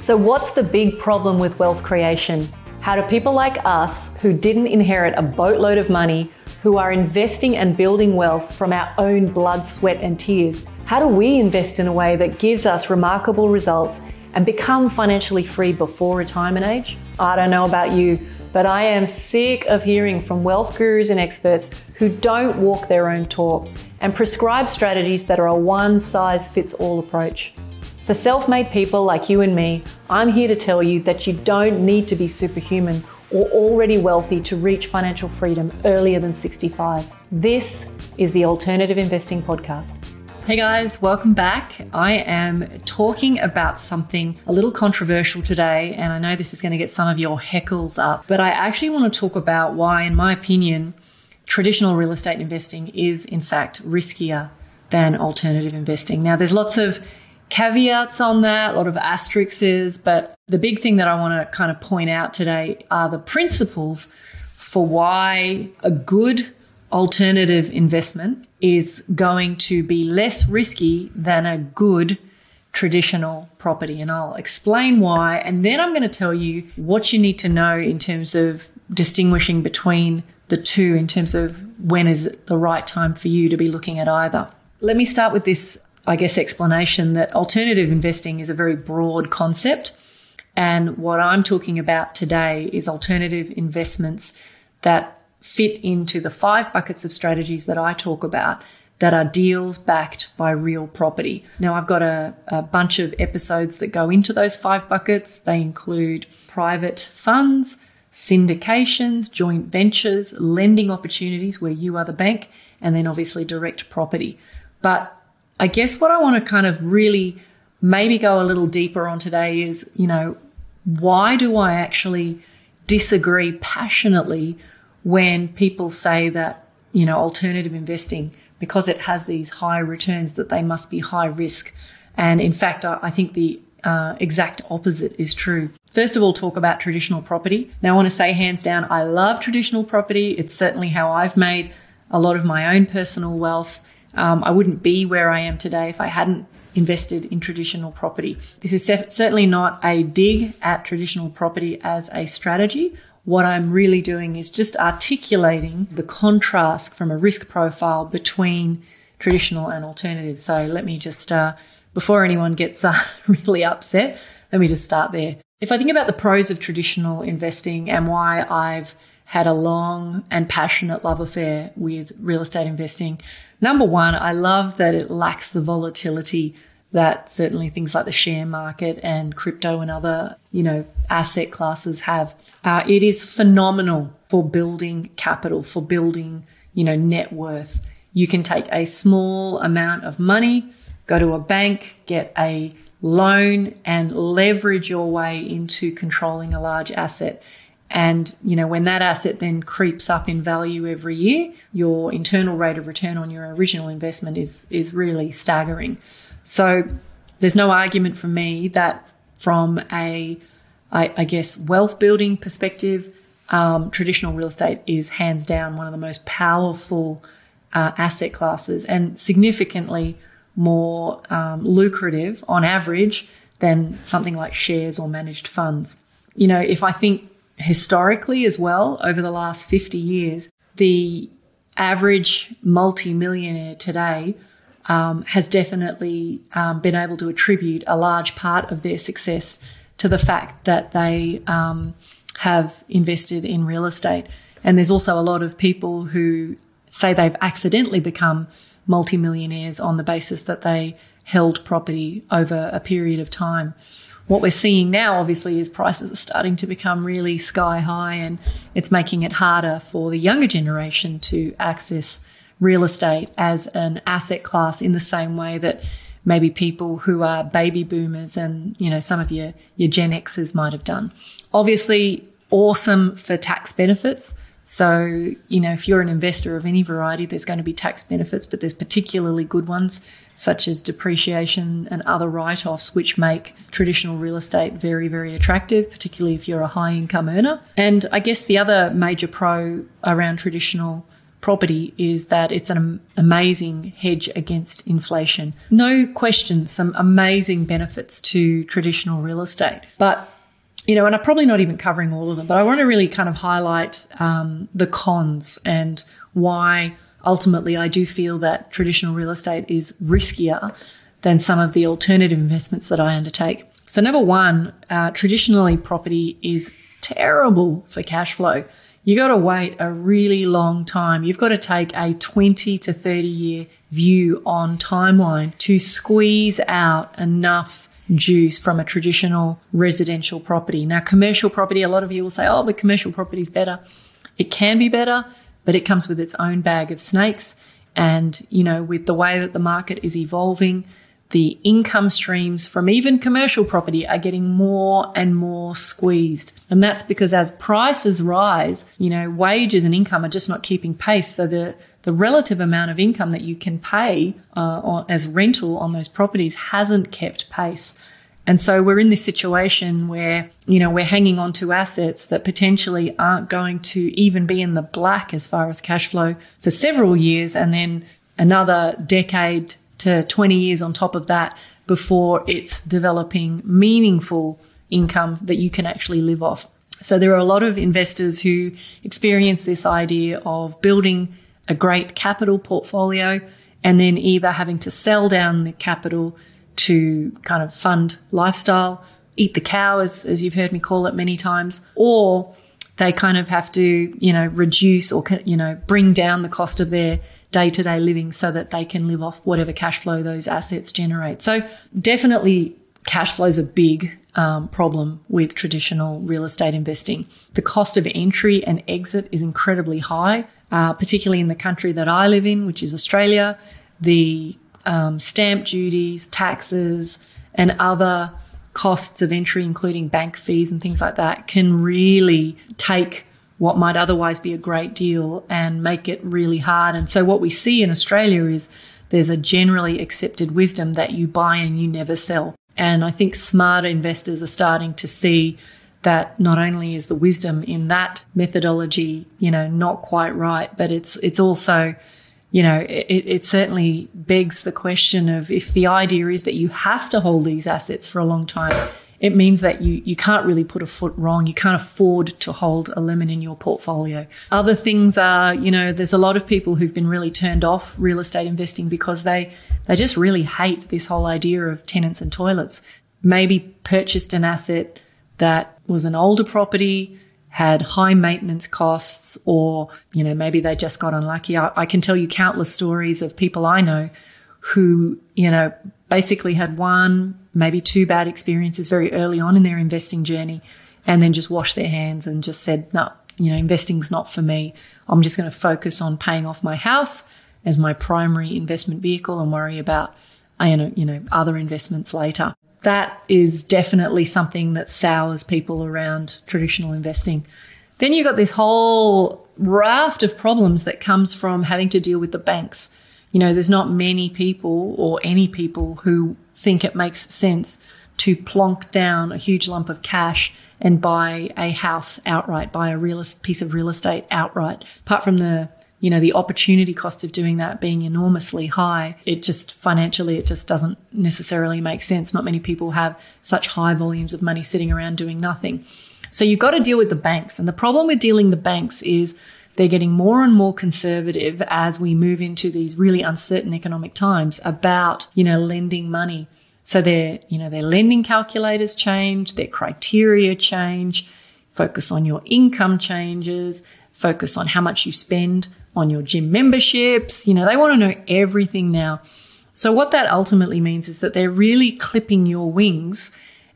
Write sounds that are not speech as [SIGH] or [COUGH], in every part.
So, what's the big problem with wealth creation? How do people like us, who didn't inherit a boatload of money, who are investing and building wealth from our own blood, sweat, and tears, how do we invest in a way that gives us remarkable results and become financially free before retirement age? I don't know about you, but I am sick of hearing from wealth gurus and experts who don't walk their own talk and prescribe strategies that are a one size fits all approach. For self made people like you and me, I'm here to tell you that you don't need to be superhuman or already wealthy to reach financial freedom earlier than 65. This is the Alternative Investing Podcast. Hey guys, welcome back. I am talking about something a little controversial today, and I know this is going to get some of your heckles up, but I actually want to talk about why, in my opinion, traditional real estate investing is in fact riskier than alternative investing. Now, there's lots of caveats on that, a lot of asterisks, but the big thing that I want to kind of point out today are the principles for why a good alternative investment is going to be less risky than a good traditional property. And I'll explain why. And then I'm going to tell you what you need to know in terms of distinguishing between the two in terms of when is the right time for you to be looking at either. Let me start with this I guess, explanation that alternative investing is a very broad concept. And what I'm talking about today is alternative investments that fit into the five buckets of strategies that I talk about that are deals backed by real property. Now, I've got a, a, bunch of episodes that go into those five buckets. They include private funds, syndications, joint ventures, lending opportunities where you are the bank, and then obviously direct property. But I guess what I want to kind of really maybe go a little deeper on today is, you know, why do I actually disagree passionately when people say that, you know, alternative investing, because it has these high returns, that they must be high risk. And in fact, I, think the uh, exact opposite is true. First of all, talk about traditional property. Now, I want to say hands down, I love traditional property. It's certainly how I've made a lot of my own personal wealth. Um, I wouldn't be where I am today if I hadn't invested in traditional property. This is certainly not a dig at traditional property as a strategy. What I'm really doing is just articulating the contrast from a risk profile between traditional and alternative. So let me just, uh, before anyone gets uh, [LAUGHS] really upset, let me just start there. If I think about the pros of traditional investing and why I've had a long and passionate love affair with real estate investing. Number one, I love that it lacks the volatility that certainly things like the share market and crypto and other, you know, asset classes have. Uh, it is phenomenal for building capital, for building, you know, net worth. You can take a small amount of money, go to a bank, get a loan and leverage your way into controlling a large asset. And, you know, when that asset then creeps up in value every year, your internal rate of return on your original investment is, is really staggering. So there's no argument for me that from a, I, I guess, wealth building perspective, um, traditional real estate is hands down one of the most powerful uh, asset classes and significantly more um, lucrative on average than something like shares or managed funds. You know, if I think historically as well over the last 50 years, the average multi-millionaire today um, has definitely um, been able to attribute a large part of their success to the fact that they um, have invested in real estate. And there's also a lot of people who say they've accidentally become multimillionaires on the basis that they held property over a period of time what we're seeing now, obviously, is prices are starting to become really sky high and it's making it harder for the younger generation to access real estate as an asset class in the same way that maybe people who are baby boomers and, you know, some of your, your Gen Xers might have done. Obviously, awesome for tax benefits. So, you know, if you're an investor of any variety, there's going to be tax benefits, but there's particularly good ones such as depreciation and other write offs, which make traditional real estate very, very attractive, particularly if you're a high income earner. And I guess the other major pro around traditional property is that it's an amazing hedge against inflation. No question, some amazing benefits to traditional real estate. But you know, and I'm probably not even covering all of them, but I want to really kind of highlight um, the cons and why ultimately I do feel that traditional real estate is riskier than some of the alternative investments that I undertake. So, number one, uh, traditionally property is terrible for cash flow. You got to wait a really long time. You've got to take a 20 to 30 year view on timeline to squeeze out enough juice from a traditional residential property. Now, commercial property, a lot of you will say, oh, but commercial property is better. It can be better, but it comes with its own bag of snakes. And, you know, with the way that the market is evolving, the income streams from even commercial property are getting more and more squeezed. And that's because as prices rise, you know, wages and income are just not keeping pace. So the, the relative amount of income that you can pay uh, as rental on those properties hasn't kept pace. And so we're in this situation where, you know, we're hanging on to assets that potentially aren't going to even be in the black as far as cash flow for several years and then another decade to 20 years on top of that before it's developing meaningful income that you can actually live off. So there are a lot of investors who experience this idea of building a great capital portfolio and then either having to sell down the capital to kind of fund lifestyle, eat the cow, as, as you've heard me call it many times, or they kind of have to, you know, reduce or, you know, bring down the cost of their day to day living so that they can live off whatever cash flow those assets generate. So definitely cash flow is a big um, problem with traditional real estate investing. The cost of entry and exit is incredibly high, uh, particularly in the country that I live in, which is Australia. The um, stamp duties, taxes, and other costs of entry, including bank fees and things like that, can really take what might otherwise be a great deal and make it really hard. And so what we see in Australia is there's a generally accepted wisdom that you buy and you never sell. And I think smarter investors are starting to see that not only is the wisdom in that methodology, you know, not quite right, but it's, it's also, you know, it, it certainly begs the question of if the idea is that you have to hold these assets for a long time, it means that you, you can't really put a foot wrong. You can't afford to hold a lemon in your portfolio. Other things are, you know, there's a lot of people who've been really turned off real estate investing because they, they just really hate this whole idea of tenants and toilets. Maybe purchased an asset that was an older property, had high maintenance costs, or, you know, maybe they just got unlucky. I, I can tell you countless stories of people I know who, you know, basically had one, maybe two bad experiences very early on in their investing journey and then just washed their hands and just said, no, you know, investing's not for me. I'm just going to focus on paying off my house as my primary investment vehicle and worry about, you know, you know, other investments later. That is definitely something that sours people around traditional investing. Then you've got this whole raft of problems that comes from having to deal with the banks. You know, there's not many people or any people who think it makes sense to plonk down a huge lump of cash and buy a house outright, buy a real piece of real estate outright. Apart from the, you know, the opportunity cost of doing that being enormously high, it just financially, it just doesn't necessarily make sense. Not many people have such high volumes of money sitting around doing nothing. So you've got to deal with the banks. And the problem with dealing the banks is they're getting more and more conservative as we move into these really uncertain economic times about, you know, lending money. So their, you know, their lending calculators change, their criteria change, focus on your income changes, focus on how much you spend on your gym memberships. You know, they want to know everything now. So what that ultimately means is that they're really clipping your wings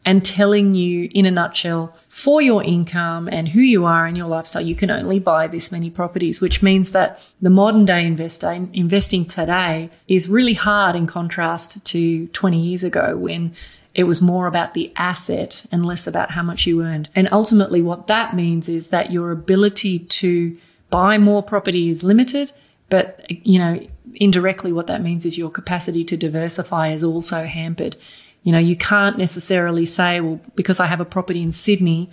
and telling you in a nutshell for your income and who you are and your lifestyle, you can only buy this many properties, which means that the modern day investor investing today is really hard in contrast to 20 years ago when it was more about the asset and less about how much you earned. And ultimately what that means is that your ability to buy more property is limited, but you know, indirectly what that means is your capacity to diversify is also hampered. You know, you can't necessarily say, well, because I have a property in Sydney,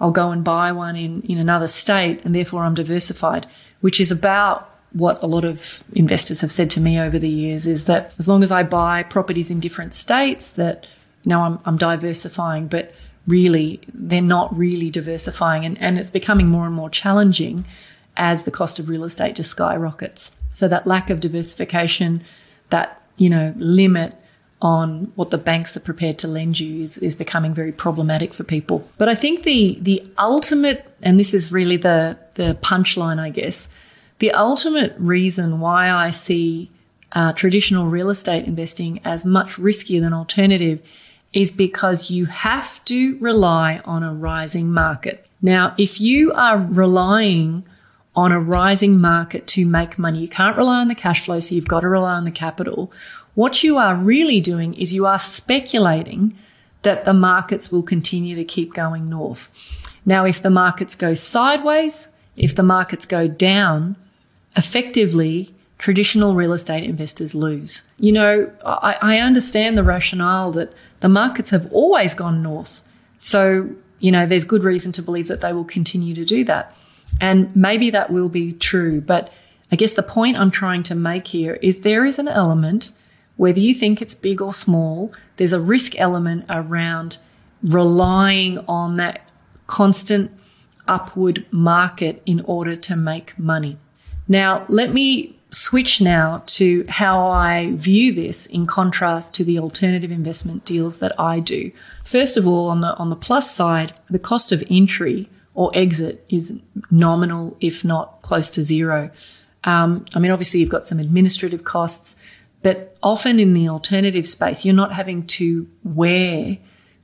I'll go and buy one in, in another state and therefore I'm diversified, which is about what a lot of investors have said to me over the years is that as long as I buy properties in different states, that know I'm, I'm diversifying, but really they're not really diversifying, and, and it's becoming more and more challenging as the cost of real estate just skyrockets. So that lack of diversification, that you know limit on what the banks are prepared to lend you is, is becoming very problematic for people. But I think the the ultimate, and this is really the the punchline, I guess, the ultimate reason why I see uh, traditional real estate investing as much riskier than alternative is because you have to rely on a rising market. Now, if you are relying on a rising market to make money, you can't rely on the cash flow, so you've got to rely on the capital. What you are really doing is you are speculating that the markets will continue to keep going north. Now, if the markets go sideways, if the markets go down, effectively, traditional real estate investors lose. You know, I, I, understand the rationale that the markets have always gone north. So, you know, there's good reason to believe that they will continue to do that. And maybe that will be true. But I guess the point I'm trying to make here is there is an element whether you think it's big or small, there's a risk element around relying on that constant upward market in order to make money. Now, let me switch now to how I view this in contrast to the alternative investment deals that I do. First of all, on the on the plus side, the cost of entry or exit is nominal, if not close to zero. Um, I mean, obviously, you've got some administrative costs. But often in the alternative space, you're not having to wear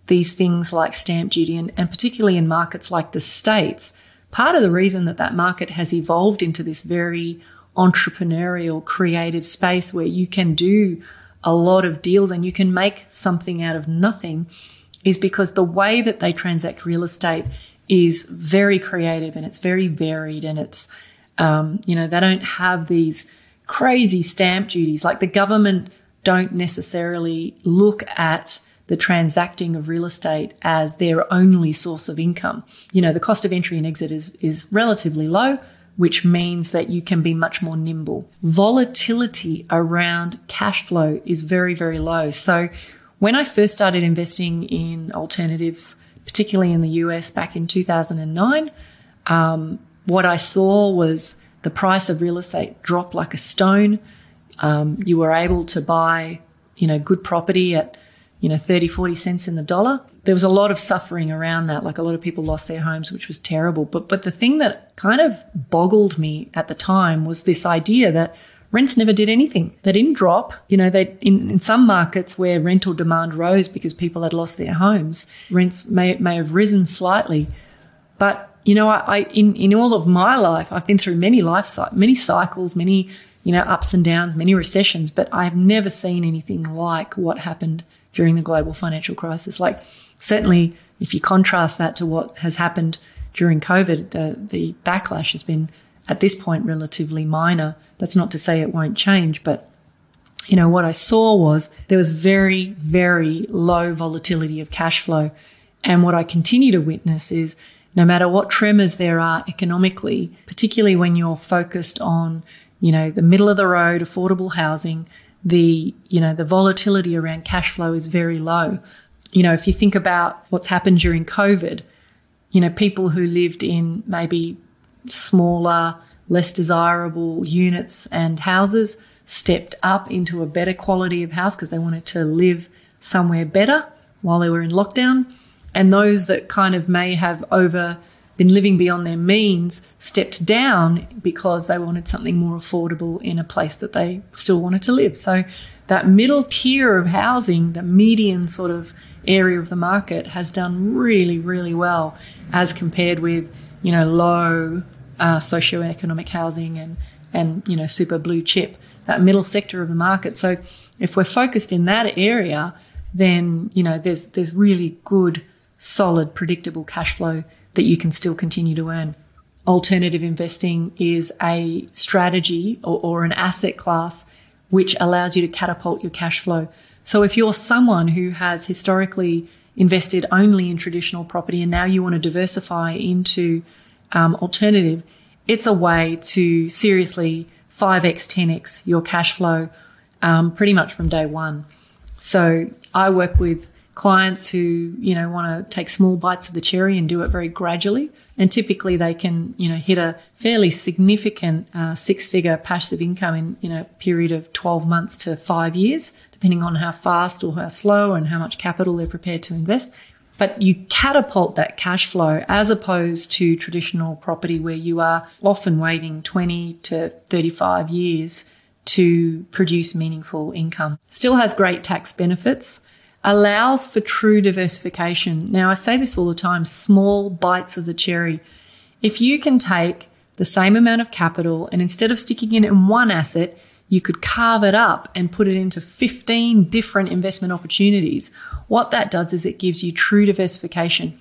these things like stamp duty, and, and particularly in markets like the States. Part of the reason that that market has evolved into this very entrepreneurial, creative space where you can do a lot of deals and you can make something out of nothing is because the way that they transact real estate is very creative and it's very varied and it's, um, you know, they don't have these crazy stamp duties. Like the government don't necessarily look at the transacting of real estate as their only source of income. You know, the cost of entry and exit is, is relatively low, which means that you can be much more nimble. Volatility around cash flow is very, very low. So when I first started investing in alternatives, particularly in the US back in 2009, um, what I saw was the price of real estate dropped like a stone. Um, you were able to buy, you know, good property at, you know, 30, 40 cents in the dollar. There was a lot of suffering around that. Like a lot of people lost their homes, which was terrible. But, but the thing that kind of boggled me at the time was this idea that rents never did anything. They didn't drop. You know, they, in, in some markets where rental demand rose because people had lost their homes, rents may, may have risen slightly. But you know, I, I, in in all of my life, I've been through many life many cycles, many you know ups and downs, many recessions, but I've never seen anything like what happened during the global financial crisis. Like certainly, if you contrast that to what has happened during COVID, the the backlash has been at this point relatively minor. That's not to say it won't change, but you know what I saw was there was very very low volatility of cash flow, and what I continue to witness is no matter what tremors there are economically, particularly when you're focused on, you know, the middle of the road, affordable housing, the, you know, the volatility around cash flow is very low. You know, if you think about what's happened during COVID, you know, people who lived in maybe smaller, less desirable units and houses stepped up into a better quality of house because they wanted to live somewhere better while they were in lockdown and those that kind of may have over been living beyond their means stepped down because they wanted something more affordable in a place that they still wanted to live. So that middle tier of housing, the median sort of area of the market has done really, really well as compared with, you know, low uh, socioeconomic housing and, and, you know, super blue chip, that middle sector of the market. So if we're focused in that area, then, you know, there's, there's really good solid, predictable cash flow that you can still continue to earn. Alternative investing is a strategy or, or an asset class which allows you to catapult your cash flow. So if you're someone who has historically invested only in traditional property and now you want to diversify into um, alternative, it's a way to seriously 5x, 10x your cash flow um, pretty much from day one. So I work with clients who, you know, want to take small bites of the cherry and do it very gradually. And typically they can, you know, hit a fairly significant uh, six figure passive income in, in a period of 12 months to five years, depending on how fast or how slow and how much capital they're prepared to invest. But you catapult that cash flow as opposed to traditional property where you are often waiting 20 to 35 years to produce meaningful income. Still has great tax benefits allows for true diversification. Now, I say this all the time small bites of the cherry. If you can take the same amount of capital and instead of sticking it in one asset, you could carve it up and put it into 15 different investment opportunities. What that does is it gives you true diversification.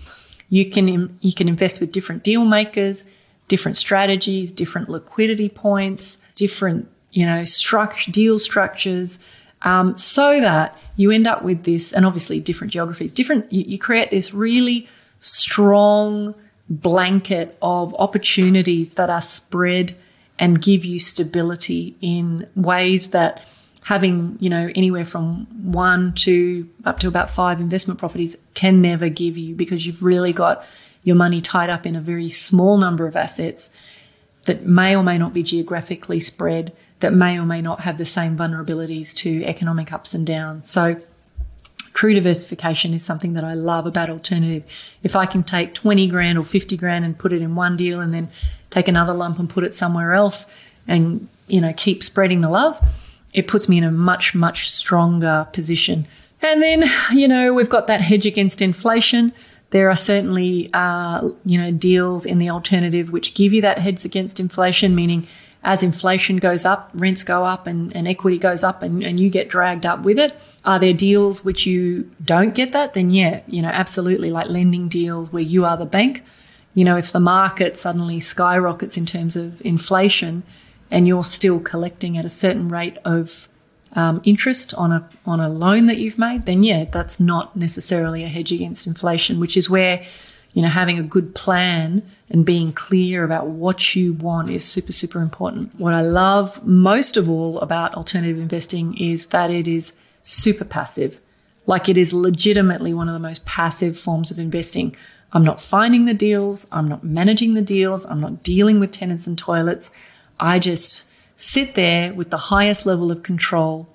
You can, you can invest with different deal makers, different strategies, different liquidity points, different, you know, struct, deal structures um, so that you end up with this, and obviously different geographies, different, you, you create this really strong blanket of opportunities that are spread and give you stability in ways that having, you know, anywhere from one to up to about five investment properties can never give you because you've really got your money tied up in a very small number of assets that may or may not be geographically spread that may or may not have the same vulnerabilities to economic ups and downs. So true diversification is something that I love about alternative. If I can take 20 grand or 50 grand and put it in one deal and then take another lump and put it somewhere else and, you know, keep spreading the love, it puts me in a much, much stronger position. And then, you know, we've got that hedge against inflation. There are certainly, uh, you know, deals in the alternative which give you that hedge against inflation, meaning as inflation goes up, rents go up and, and equity goes up and, and you get dragged up with it. Are there deals which you don't get that? Then yeah, you know, absolutely like lending deals where you are the bank. You know, if the market suddenly skyrockets in terms of inflation and you're still collecting at a certain rate of um, interest on a on a loan that you've made, then yeah, that's not necessarily a hedge against inflation, which is where you know, having a good plan and being clear about what you want is super, super important. What I love most of all about alternative investing is that it is super passive. Like it is legitimately one of the most passive forms of investing. I'm not finding the deals. I'm not managing the deals. I'm not dealing with tenants and toilets. I just sit there with the highest level of control.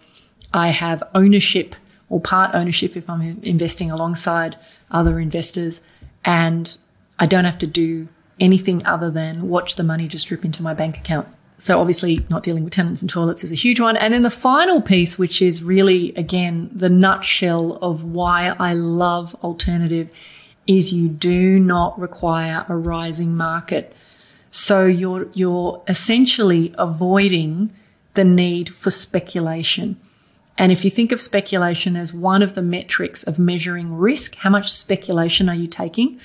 I have ownership or part ownership if I'm investing alongside other investors and I don't have to do anything other than watch the money just drip into my bank account. So obviously not dealing with tenants and toilets is a huge one. And then the final piece, which is really, again, the nutshell of why I love alternative is you do not require a rising market. So you're, you're essentially avoiding the need for speculation. And if you think of speculation as one of the metrics of measuring risk, how much speculation are you taking?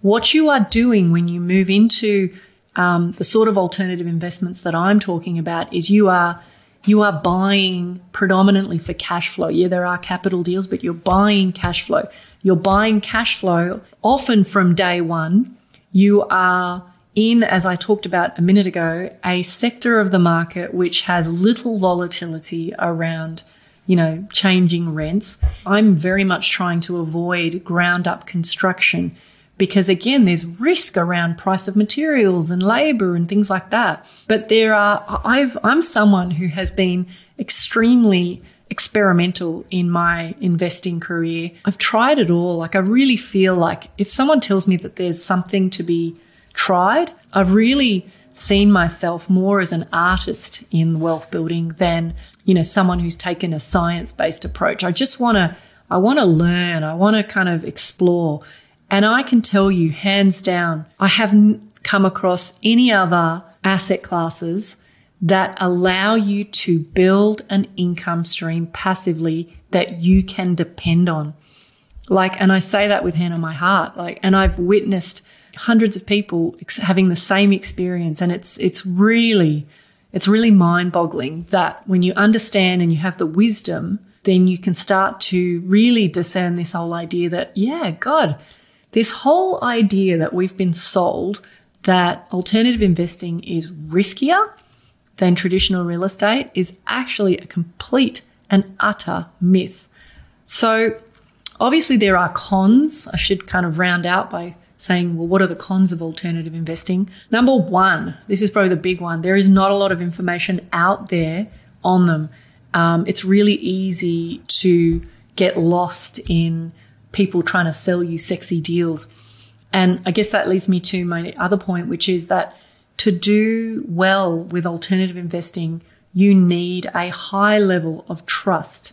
What you are doing when you move into um, the sort of alternative investments that I'm talking about is you are you are buying predominantly for cash flow. Yeah, there are capital deals, but you're buying cash flow. You're buying cash flow often from day one. You are in, as I talked about a minute ago, a sector of the market which has little volatility around you know, changing rents. I'm very much trying to avoid ground up construction because again, there's risk around price of materials and labor and things like that. But there are, I've, I'm someone who has been extremely experimental in my investing career. I've tried it all. Like I really feel like if someone tells me that there's something to be tried, I've really seen myself more as an artist in wealth building than, you know, someone who's taken a science based approach. I just want to, I want to learn. I want to kind of explore. And I can tell you hands down, I haven't come across any other asset classes that allow you to build an income stream passively that you can depend on. Like, and I say that with hand on my heart. Like, and I've witnessed hundreds of people having the same experience. And it's, it's really, it's really mind boggling that when you understand and you have the wisdom, then you can start to really discern this whole idea that, yeah, God, this whole idea that we've been sold that alternative investing is riskier than traditional real estate is actually a complete and utter myth. So obviously there are cons. I should kind of round out by saying, well, what are the cons of alternative investing? Number one, this is probably the big one. There is not a lot of information out there on them. Um, it's really easy to get lost in people trying to sell you sexy deals. And I guess that leads me to my other point, which is that to do well with alternative investing, you need a high level of trust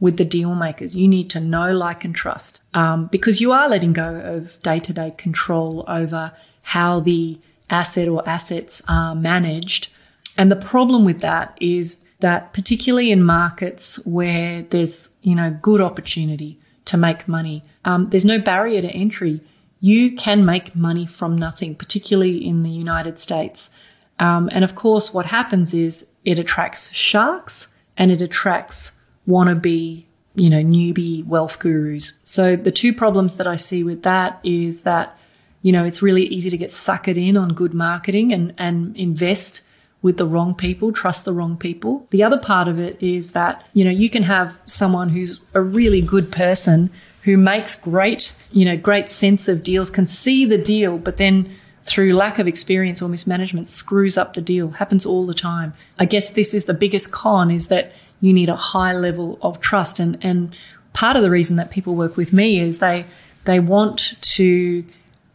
with the deal makers. You need to know, like, and trust um, because you are letting go of day to day control over how the asset or assets are managed. And the problem with that is that particularly in markets where there's, you know, good opportunity to make money, um, there's no barrier to entry. You can make money from nothing, particularly in the United States. Um, and of course, what happens is it attracts sharks and it attracts wannabe, you know, newbie wealth gurus. So the two problems that I see with that is that, you know, it's really easy to get suckered in on good marketing and, and invest with the wrong people, trust the wrong people. The other part of it is that, you know, you can have someone who's a really good person who makes great, you know, great sense of deals, can see the deal, but then through lack of experience or mismanagement screws up the deal. Happens all the time. I guess this is the biggest con is that you need a high level of trust. And, and part of the reason that people work with me is they, they want to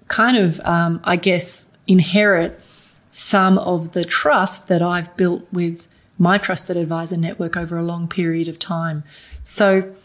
kind of, um, I guess, inherit some of the trust that I've built with my trusted advisor network over a long period of time. So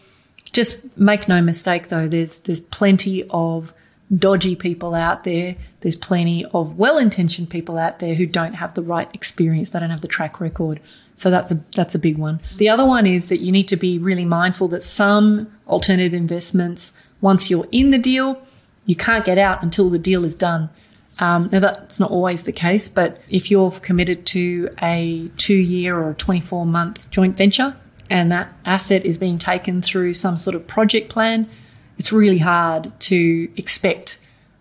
just make no mistake though, there's, there's plenty of dodgy people out there. There's plenty of well-intentioned people out there who don't have the right experience. They don't have the track record. So that's a that's a big one. The other one is that you need to be really mindful that some alternative investments, once you're in the deal, you can't get out until the deal is done. Um, now that's not always the case, but if you're committed to a two-year or 24-month joint venture, and that asset is being taken through some sort of project plan, it's really hard to expect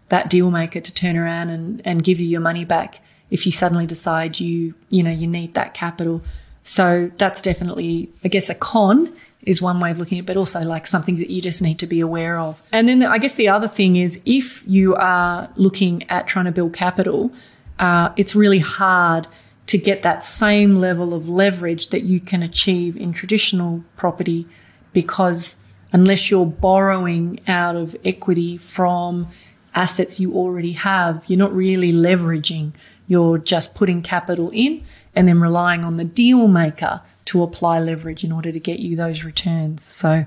that deal maker to turn around and, and give you your money back if you suddenly decide you, you know, you need that capital. So that's definitely, I guess, a con is one way of looking at it, but also like something that you just need to be aware of. And then the, I guess the other thing is if you are looking at trying to build capital, uh, it's really hard to get that same level of leverage that you can achieve in traditional property because unless you're borrowing out of equity from assets you already have, you're not really leveraging. You're just putting capital in and then relying on the deal maker to apply leverage in order to get you those returns. So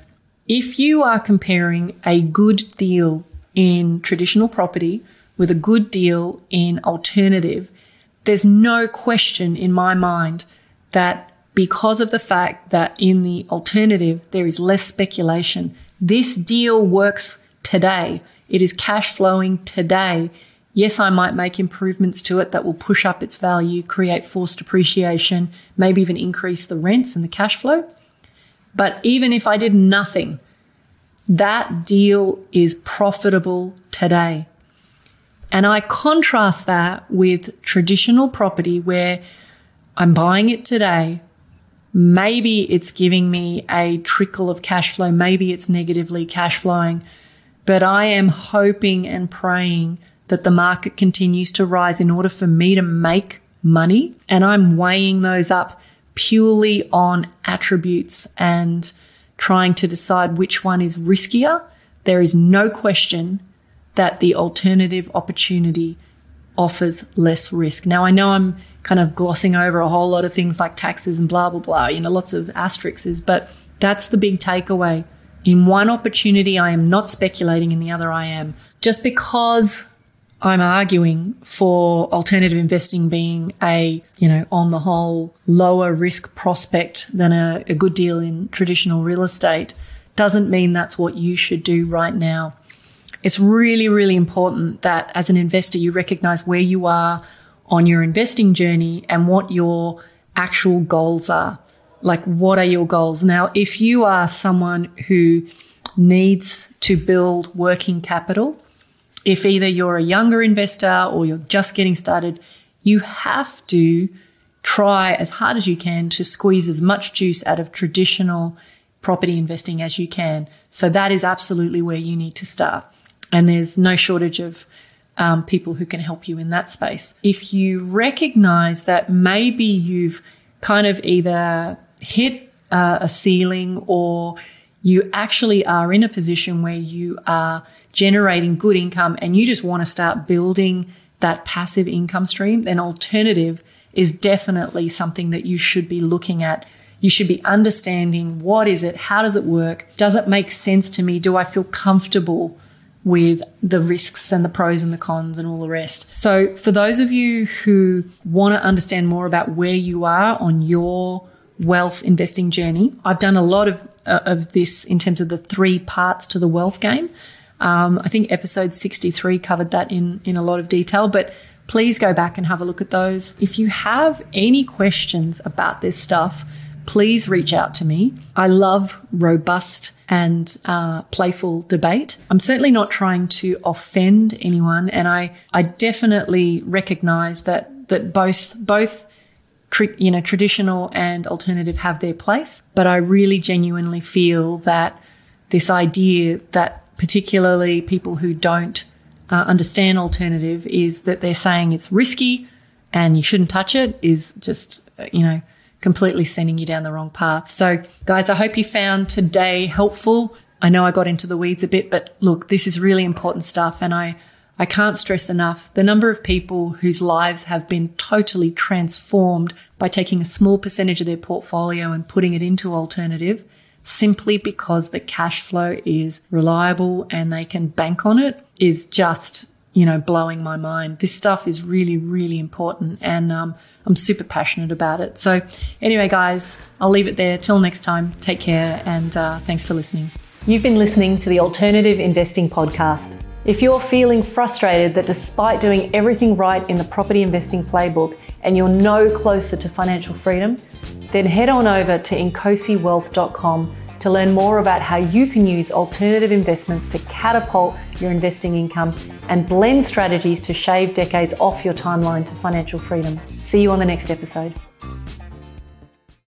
if you are comparing a good deal in traditional property with a good deal in alternative, there's no question in my mind that because of the fact that in the alternative, there is less speculation. This deal works today. It is cash flowing today. Yes, I might make improvements to it that will push up its value, create forced appreciation, maybe even increase the rents and the cash flow. But even if I did nothing, that deal is profitable today. And I contrast that with traditional property where I'm buying it today. Maybe it's giving me a trickle of cash flow. Maybe it's negatively cash flowing, but I am hoping and praying that the market continues to rise in order for me to make money. And I'm weighing those up purely on attributes and trying to decide which one is riskier. There is no question that the alternative opportunity offers less risk. Now, I know I'm kind of glossing over a whole lot of things like taxes and blah, blah, blah, you know, lots of asterisks, but that's the big takeaway. In one opportunity, I am not speculating, in the other, I am. Just because I'm arguing for alternative investing being a, you know, on the whole, lower risk prospect than a, a good deal in traditional real estate doesn't mean that's what you should do right now. It's really, really important that as an investor, you recognize where you are on your investing journey and what your actual goals are. Like, what are your goals? Now, if you are someone who needs to build working capital, if either you're a younger investor or you're just getting started, you have to try as hard as you can to squeeze as much juice out of traditional property investing as you can. So that is absolutely where you need to start. And there's no shortage of um, people who can help you in that space. If you recognize that maybe you've kind of either hit uh, a ceiling or you actually are in a position where you are generating good income and you just want to start building that passive income stream, then alternative is definitely something that you should be looking at. You should be understanding what is it? How does it work? Does it make sense to me? Do I feel comfortable with the risks and the pros and the cons and all the rest? So for those of you who want to understand more about where you are on your wealth investing journey, I've done a lot of, of this in terms of the three parts to the wealth game. Um, I think episode 63 covered that in, in a lot of detail, but please go back and have a look at those. If you have any questions about this stuff, please reach out to me. I love robust and uh, playful debate. I'm certainly not trying to offend anyone, and I I definitely recognise that that both both you know traditional and alternative have their place, but I really genuinely feel that this idea that particularly people who don't uh, understand alternative, is that they're saying it's risky and you shouldn't touch it is just, uh, you know, completely sending you down the wrong path. So, guys, I hope you found today helpful. I know I got into the weeds a bit, but look, this is really important stuff. And I, I can't stress enough the number of people whose lives have been totally transformed by taking a small percentage of their portfolio and putting it into alternative simply because the cash flow is reliable and they can bank on it is just you know blowing my mind. This stuff is really really important and um, i'm super passionate about it. So anyway guys i'll leave it there. Till next time take care and uh, thanks for listening. You've been listening to the alternative investing podcast if you're feeling frustrated that despite doing everything right in the property investing playbook and you're no closer to financial freedom then head on over to inkosiwealth.com to learn more about how you can use alternative investments to catapult your investing income and blend strategies to shave decades off your timeline to financial freedom. See you on the next episode.